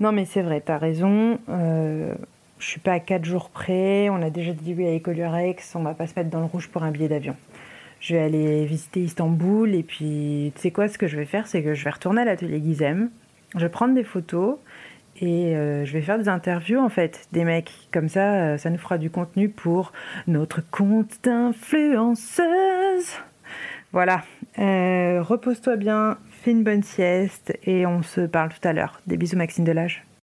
Non, mais c'est vrai, t'as raison. Euh, je suis pas à 4 jours près. On a déjà dit oui à Ecolurex. On va pas se mettre dans le rouge pour un billet d'avion. Je vais aller visiter Istanbul. Et puis, tu sais quoi, ce que je vais faire, c'est que je vais retourner à l'atelier Gizem. Je vais prendre des photos. Et euh, je vais faire des interviews en fait, des mecs. Comme ça, euh, ça nous fera du contenu pour notre compte d'influenceuse. Voilà. Euh, repose-toi bien, fais une bonne sieste et on se parle tout à l'heure. Des bisous Maxime Delage.